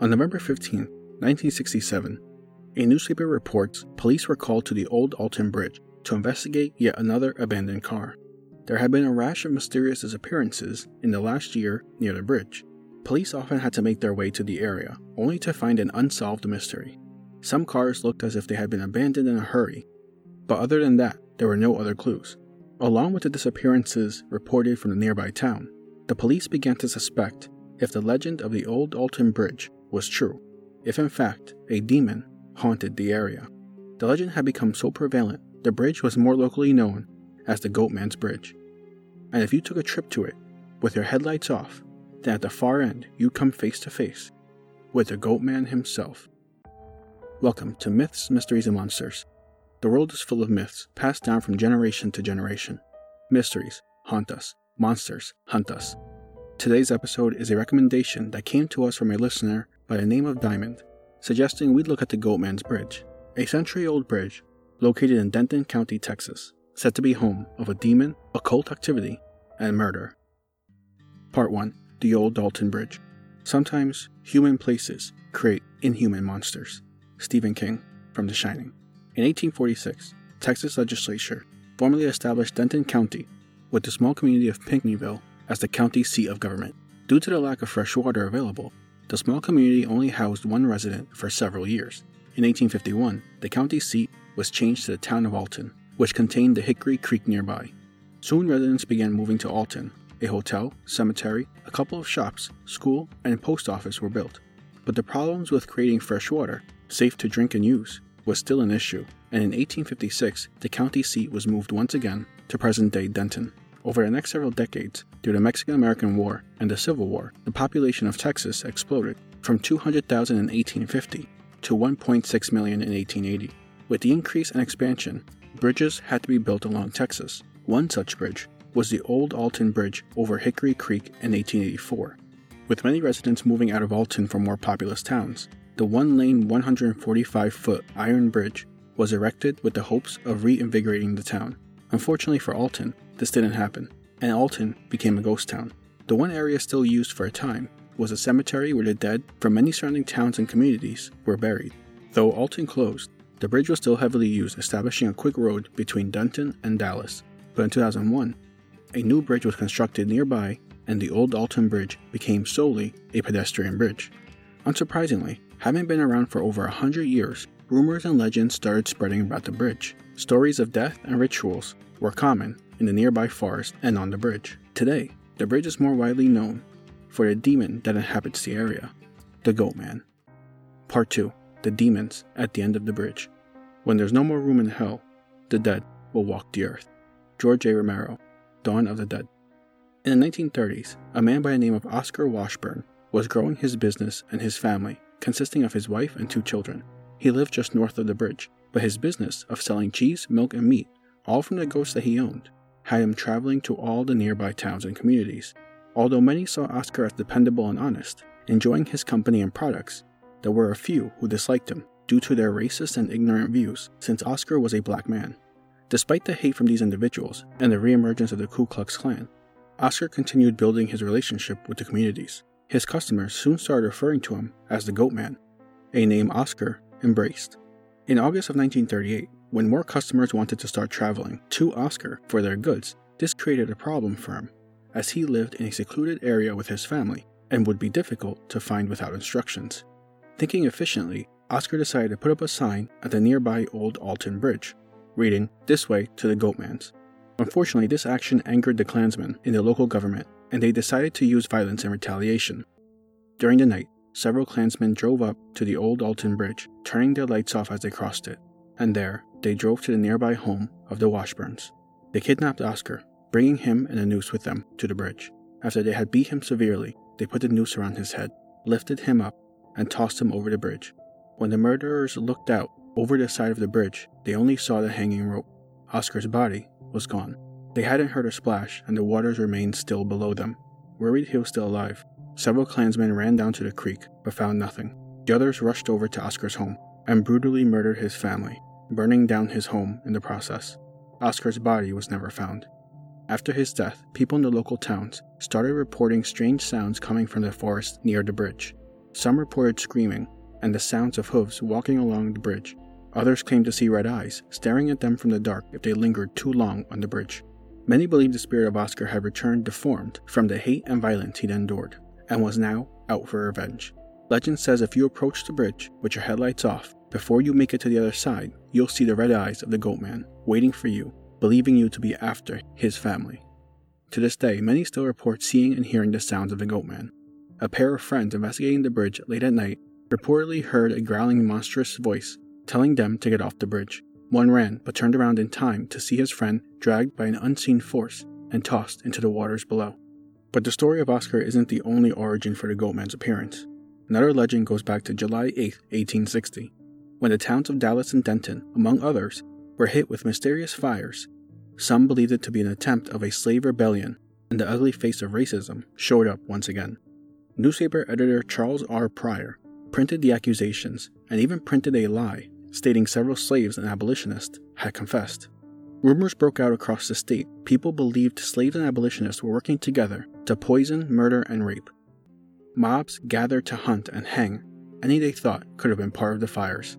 On November 15, 1967, a newspaper reports police were called to the Old Alton Bridge to investigate yet another abandoned car. There had been a rash of mysterious disappearances in the last year near the bridge. Police often had to make their way to the area, only to find an unsolved mystery. Some cars looked as if they had been abandoned in a hurry, but other than that, there were no other clues. Along with the disappearances reported from the nearby town, the police began to suspect if the legend of the old Alton Bridge was true, if in fact a demon haunted the area. The legend had become so prevalent, the bridge was more locally known as the Goatman's Bridge. And if you took a trip to it with your headlights off, then at the far end you'd come face to face with the Goatman himself. Welcome to Myths, Mysteries, and Monsters. The world is full of myths passed down from generation to generation. Mysteries haunt us, monsters hunt us. Today's episode is a recommendation that came to us from a listener by the name of Diamond, suggesting we'd look at the Goatman's Bridge, a century old bridge located in Denton County, Texas, said to be home of a demon, occult activity, and murder. Part 1 The Old Alton Bridge. Sometimes human places create inhuman monsters. Stephen King from The Shining. In 1846, Texas legislature formally established Denton County with the small community of Pinckneyville as the county seat of government. Due to the lack of fresh water available, the small community only housed one resident for several years. In 1851, the county seat was changed to the town of Alton, which contained the Hickory Creek nearby. Soon residents began moving to Alton. A hotel, cemetery, a couple of shops, school, and post office were built. But the problems with creating fresh water, safe to drink and use, was still an issue, and in 1856 the county seat was moved once again to present day Denton. Over the next several decades, through the Mexican American War and the Civil War, the population of Texas exploded from 200,000 in 1850 to 1.6 million in 1880. With the increase and expansion, bridges had to be built along Texas. One such bridge was the Old Alton Bridge over Hickory Creek in 1884. With many residents moving out of Alton for more populous towns, the one lane 145 foot iron bridge was erected with the hopes of reinvigorating the town. Unfortunately for Alton, this didn't happen, and Alton became a ghost town. The one area still used for a time was a cemetery where the dead from many surrounding towns and communities were buried. Though Alton closed, the bridge was still heavily used, establishing a quick road between Denton and Dallas. But in 2001, a new bridge was constructed nearby, and the old Alton Bridge became solely a pedestrian bridge. Unsurprisingly, having been around for over a hundred years, rumors and legends started spreading about the bridge. Stories of death and rituals were common in the nearby forest and on the bridge. Today, the bridge is more widely known for the demon that inhabits the area, the Goat Man. Part 2 The Demons at the End of the Bridge. When there's no more room in hell, the dead will walk the earth. George A. Romero, Dawn of the Dead. In the 1930s, a man by the name of Oscar Washburn was growing his business and his family, consisting of his wife and two children. He lived just north of the bridge, but his business of selling cheese, milk, and meat, all from the goats that he owned, had him traveling to all the nearby towns and communities. Although many saw Oscar as dependable and honest, enjoying his company and products, there were a few who disliked him due to their racist and ignorant views, since Oscar was a black man. Despite the hate from these individuals and the reemergence of the Ku Klux Klan, Oscar continued building his relationship with the communities. His customers soon started referring to him as the Goat Man, a name Oscar embraced. In August of 1938, when more customers wanted to start traveling to Oscar for their goods, this created a problem for him, as he lived in a secluded area with his family and would be difficult to find without instructions. Thinking efficiently, Oscar decided to put up a sign at the nearby Old Alton Bridge, reading, This way to the Goatmans. Unfortunately, this action angered the Klansmen in the local government, and they decided to use violence in retaliation. During the night, several Klansmen drove up to the Old Alton Bridge, turning their lights off as they crossed it, and there they drove to the nearby home of the Washburns. They kidnapped Oscar, bringing him and a noose with them to the bridge. After they had beat him severely, they put the noose around his head, lifted him up, and tossed him over the bridge. When the murderers looked out over the side of the bridge, they only saw the hanging rope. Oscar's body was gone. They hadn't heard a splash, and the waters remained still below them. Worried he was still alive, several Klansmen ran down to the creek but found nothing. The others rushed over to Oscar's home and brutally murdered his family, burning down his home in the process. Oscar's body was never found. After his death, people in the local towns started reporting strange sounds coming from the forest near the bridge. Some reported screaming and the sounds of hooves walking along the bridge. Others claimed to see red eyes staring at them from the dark if they lingered too long on the bridge. Many believed the spirit of Oscar had returned deformed from the hate and violence he'd endured, and was now out for revenge. Legend says if you approach the bridge with your headlights off, before you make it to the other side, you'll see the red eyes of the goat man waiting for you, believing you to be after his family. To this day, many still report seeing and hearing the sounds of the goat man. A pair of friends investigating the bridge late at night reportedly heard a growling monstrous voice telling them to get off the bridge. One ran, but turned around in time to see his friend dragged by an unseen force and tossed into the waters below. But the story of Oscar isn't the only origin for the Goatman's appearance. Another legend goes back to July 8, 1860, when the towns of Dallas and Denton, among others, were hit with mysterious fires. Some believed it to be an attempt of a slave rebellion, and the ugly face of racism showed up once again. Newspaper editor Charles R. Pryor printed the accusations and even printed a lie stating several slaves and abolitionists had confessed. Rumors broke out across the state. People believed slaves and abolitionists were working together to poison, murder, and rape. Mobs gathered to hunt and hang any they thought could have been part of the fires.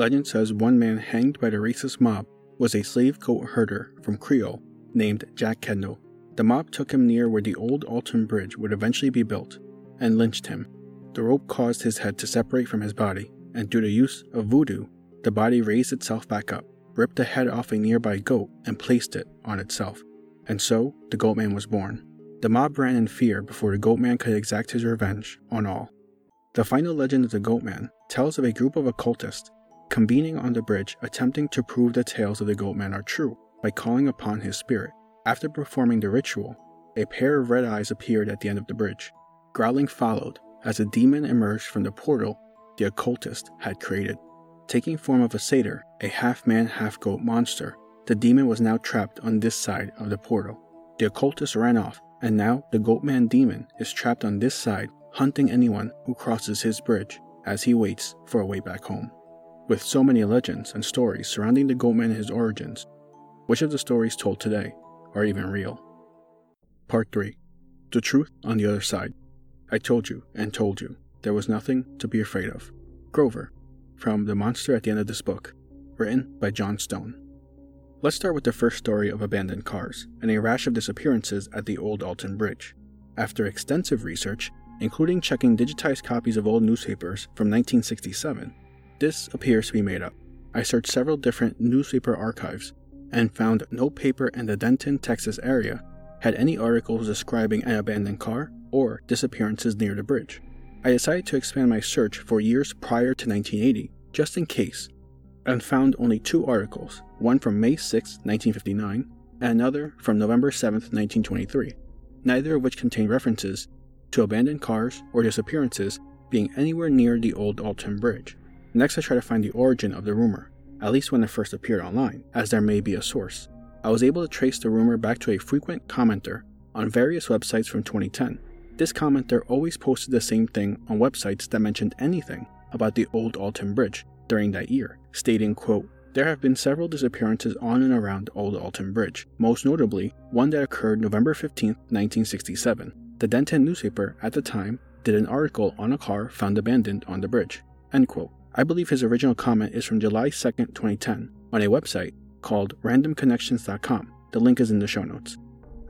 Legend says one man hanged by the racist mob was a slave goat herder from Creole named Jack Kendall. The mob took him near where the old Alton Bridge would eventually be built and lynched him. The rope caused his head to separate from his body, and through the use of voodoo, the body raised itself back up, ripped the head off a nearby goat, and placed it on itself. And so, the Goatman was born. The mob ran in fear before the Goatman could exact his revenge on all. The final legend of the Goatman tells of a group of occultists convening on the bridge attempting to prove the tales of the Goatman are true by calling upon his spirit. After performing the ritual, a pair of red eyes appeared at the end of the bridge. Growling followed as a demon emerged from the portal the occultist had created. Taking form of a satyr, a half man, half goat monster, the demon was now trapped on this side of the portal. The occultist ran off, and now the goatman demon is trapped on this side, hunting anyone who crosses his bridge as he waits for a way back home. With so many legends and stories surrounding the goatman and his origins, which of the stories told today are even real? Part 3 The Truth on the Other Side. I told you and told you there was nothing to be afraid of. Grover, from The Monster at the End of This Book, written by Jon Stone. Let's start with the first story of abandoned cars and a rash of disappearances at the Old Alton Bridge. After extensive research, including checking digitized copies of old newspapers from 1967, this appears to be made up. I searched several different newspaper archives and found no paper in the Denton, Texas area had any articles describing an abandoned car or disappearances near the bridge. I decided to expand my search for years prior to 1980, just in case, and found only two articles one from May 6, 1959, and another from November 7, 1923, neither of which contained references to abandoned cars or disappearances being anywhere near the old Alton Bridge. Next, I tried to find the origin of the rumor, at least when it first appeared online, as there may be a source. I was able to trace the rumor back to a frequent commenter on various websites from 2010 this commenter always posted the same thing on websites that mentioned anything about the old Alton Bridge during that year, stating, quote, there have been several disappearances on and around Old Alton Bridge, most notably one that occurred November 15, 1967. The Denton newspaper at the time did an article on a car found abandoned on the bridge. End quote. I believe his original comment is from July 2, 2010, on a website called randomconnections.com. The link is in the show notes.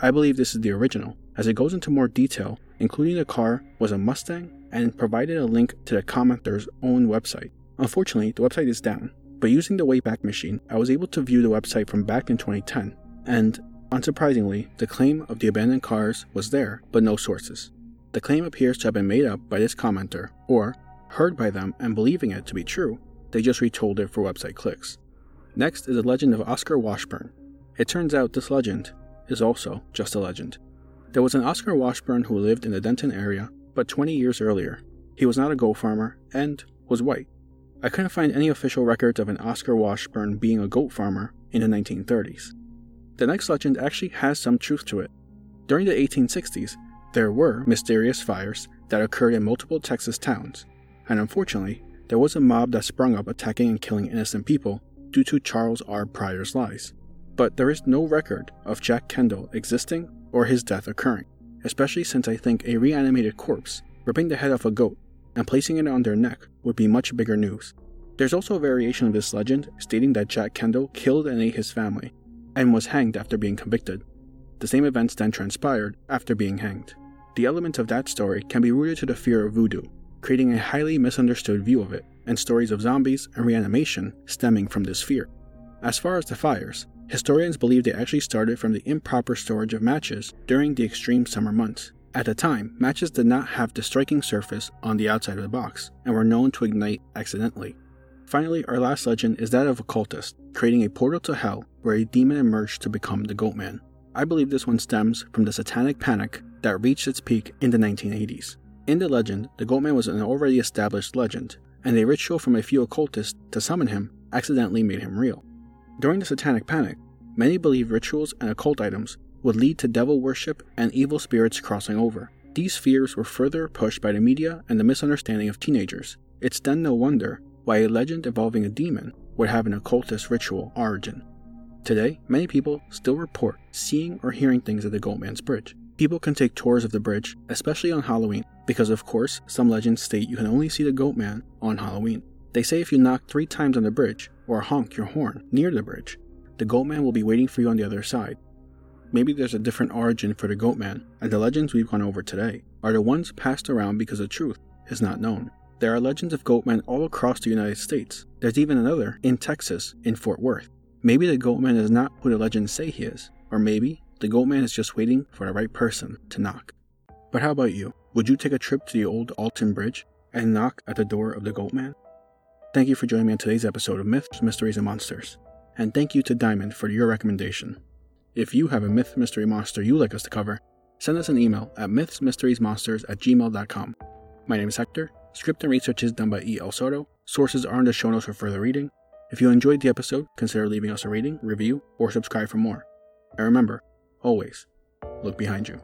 I believe this is the original, as it goes into more detail including the car was a Mustang and provided a link to the commenter's own website. Unfortunately, the website is down, but using the Wayback Machine, I was able to view the website from back in 2010, and unsurprisingly, the claim of the abandoned cars was there, but no sources. The claim appears to have been made up by this commenter, or heard by them and believing it to be true, they just retold it for website clicks. Next is the legend of Oscar Washburn. It turns out this legend is also just a legend. There was an Oscar Washburn who lived in the Denton area, but 20 years earlier. He was not a goat farmer and was white. I couldn't find any official records of an Oscar Washburn being a goat farmer in the 1930s. The next legend actually has some truth to it. During the 1860s, there were mysterious fires that occurred in multiple Texas towns, and unfortunately, there was a mob that sprung up attacking and killing innocent people due to Charles R. Pryor's lies. But there is no record of Jack Kendall existing or his death occurring, especially since I think a reanimated corpse ripping the head off a goat and placing it on their neck would be much bigger news. There's also a variation of this legend stating that Jack Kendall killed and ate his family, and was hanged after being convicted. The same events then transpired after being hanged. The elements of that story can be rooted to the fear of voodoo, creating a highly misunderstood view of it, and stories of zombies and reanimation stemming from this fear. As far as the fires, historians believe they actually started from the improper storage of matches during the extreme summer months. At the time, matches did not have the striking surface on the outside of the box and were known to ignite accidentally. Finally, our last legend is that of a cultist, creating a portal to hell where a demon emerged to become the Goatman. I believe this one stems from the satanic panic that reached its peak in the 1980s. In the legend, the Goatman was an already established legend, and a ritual from a few occultists to summon him accidentally made him real. During the satanic panic, many believed rituals and occult items would lead to devil worship and evil spirits crossing over. These fears were further pushed by the media and the misunderstanding of teenagers. It's then no wonder why a legend involving a demon would have an occultist ritual origin. Today, many people still report seeing or hearing things at the Goatman's Bridge. People can take tours of the bridge, especially on Halloween, because of course, some legends state you can only see the Goatman on Halloween. They say if you knock three times on the bridge, or honk your horn near the bridge, the Goatman will be waiting for you on the other side. Maybe there's a different origin for the Goatman, and the legends we've gone over today are the ones passed around because the truth is not known. There are legends of Goatmen all across the United States. There's even another in Texas, in Fort Worth. Maybe the Goatman is not who the legends say he is, or maybe the Goatman is just waiting for the right person to knock. But how about you? Would you take a trip to the old Alton Bridge and knock at the door of the Goatman? Thank you for joining me on today's episode of Myths, Mysteries, and Monsters. And thank you to Diamond for your recommendation. If you have a myth, mystery, monster you'd like us to cover, send us an email at mythsmysteriesmonsters at gmail.com. My name is Hector, Script and research is done by E. El Soto. Sources are in the show notes for further reading. If you enjoyed the episode, consider leaving us a rating, review, or subscribe for more. And remember, always look behind you.